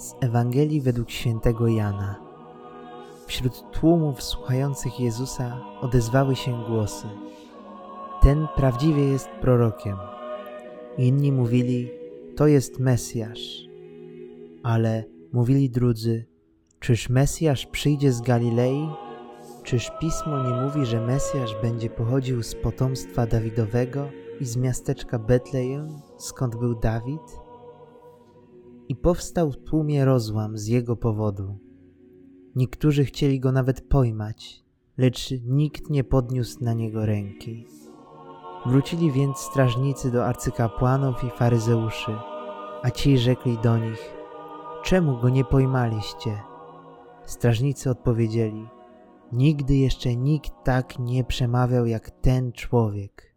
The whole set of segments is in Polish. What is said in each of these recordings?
Z Ewangelii według świętego Jana. Wśród tłumów słuchających Jezusa odezwały się głosy: Ten prawdziwie jest prorokiem. Inni mówili: To jest Mesjasz. Ale mówili drudzy: Czyż Mesjasz przyjdzie z Galilei? Czyż pismo nie mówi, że Mesjasz będzie pochodził z potomstwa Dawidowego i z miasteczka Betlejem, skąd był Dawid? I powstał w tłumie rozłam z jego powodu. Niektórzy chcieli go nawet pojmać, lecz nikt nie podniósł na niego ręki. Wrócili więc strażnicy do arcykapłanów i faryzeuszy, a ci rzekli do nich: Czemu go nie pojmaliście? Strażnicy odpowiedzieli: Nigdy jeszcze nikt tak nie przemawiał jak ten człowiek.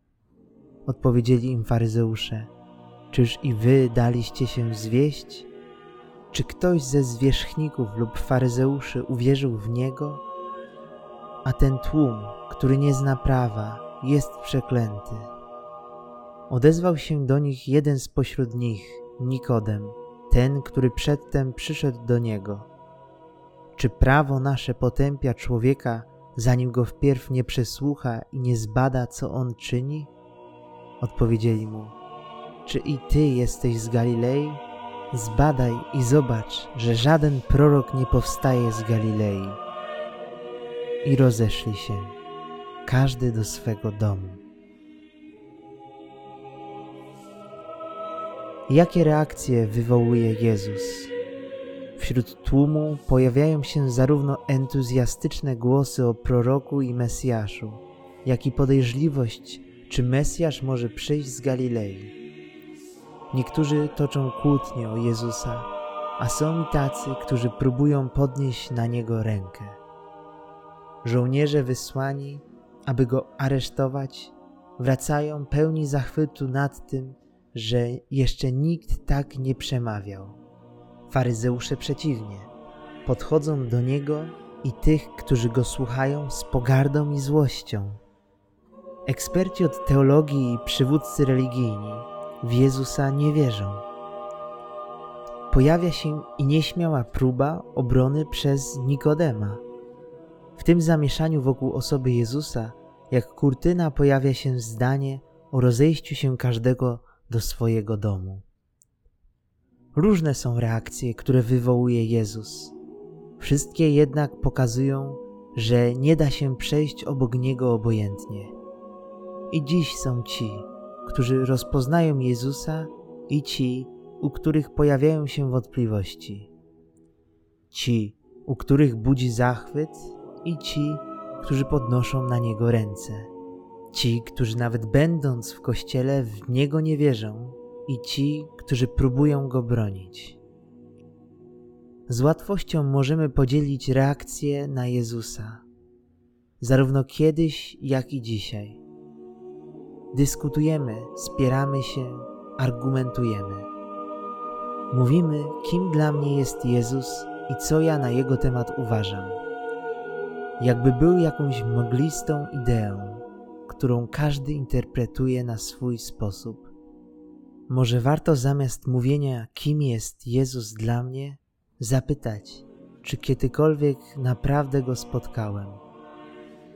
Odpowiedzieli im faryzeusze: Czyż i wy daliście się zwieść? Czy ktoś ze zwierzchników lub faryzeuszy uwierzył w niego? A ten tłum, który nie zna prawa, jest przeklęty. Odezwał się do nich jeden spośród nich, Nikodem, ten, który przedtem przyszedł do niego. Czy prawo nasze potępia człowieka, zanim go wpierw nie przesłucha i nie zbada, co on czyni? Odpowiedzieli mu: Czy i ty jesteś z Galilei? Zbadaj i zobacz, że żaden prorok nie powstaje z Galilei. I rozeszli się, każdy do swego domu. Jakie reakcje wywołuje Jezus? Wśród tłumu pojawiają się zarówno entuzjastyczne głosy o proroku i Mesjaszu, jak i podejrzliwość, czy Mesjasz może przyjść z Galilei. Niektórzy toczą kłótnie o Jezusa, a są tacy, którzy próbują podnieść na Niego rękę. Żołnierze wysłani, aby Go aresztować, wracają pełni zachwytu nad tym, że jeszcze nikt tak nie przemawiał. Faryzeusze przeciwnie, podchodzą do Niego i tych, którzy Go słuchają z pogardą i złością. Eksperci od teologii i przywódcy religijni w Jezusa nie wierzą. Pojawia się i nieśmiała próba obrony przez Nikodema. W tym zamieszaniu wokół osoby Jezusa, jak kurtyna, pojawia się zdanie o rozejściu się każdego do swojego domu. Różne są reakcje, które wywołuje Jezus. Wszystkie jednak pokazują, że nie da się przejść obok Niego obojętnie. I dziś są ci, którzy rozpoznają Jezusa i ci, u których pojawiają się wątpliwości. Ci, u których budzi zachwyt i ci, którzy podnoszą na Niego ręce. Ci, którzy nawet będąc w Kościele w Niego nie wierzą i ci, którzy próbują Go bronić. Z łatwością możemy podzielić reakcję na Jezusa, zarówno kiedyś, jak i dzisiaj. Dyskutujemy, spieramy się, argumentujemy. Mówimy, kim dla mnie jest Jezus i co ja na Jego temat uważam. Jakby był jakąś mglistą ideą, którą każdy interpretuje na swój sposób. Może warto zamiast mówienia, kim jest Jezus dla mnie, zapytać, czy kiedykolwiek naprawdę go spotkałem.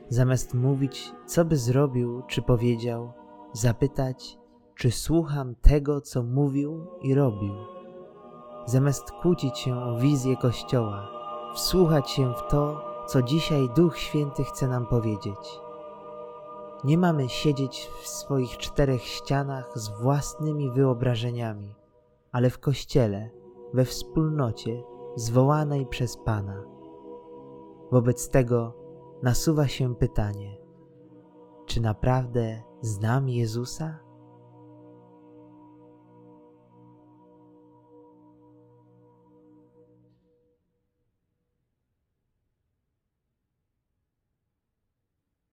Zamiast mówić, co by zrobił, czy powiedział, zapytać, czy słucham tego, co mówił i robił. Zamiast kłócić się o wizję Kościoła, wsłuchać się w to, co dzisiaj Duch Święty chce nam powiedzieć. Nie mamy siedzieć w swoich czterech ścianach z własnymi wyobrażeniami, ale w Kościele, we wspólnocie zwołanej przez Pana. Wobec tego nasuwa się pytanie, czy naprawdę znam Jezusa?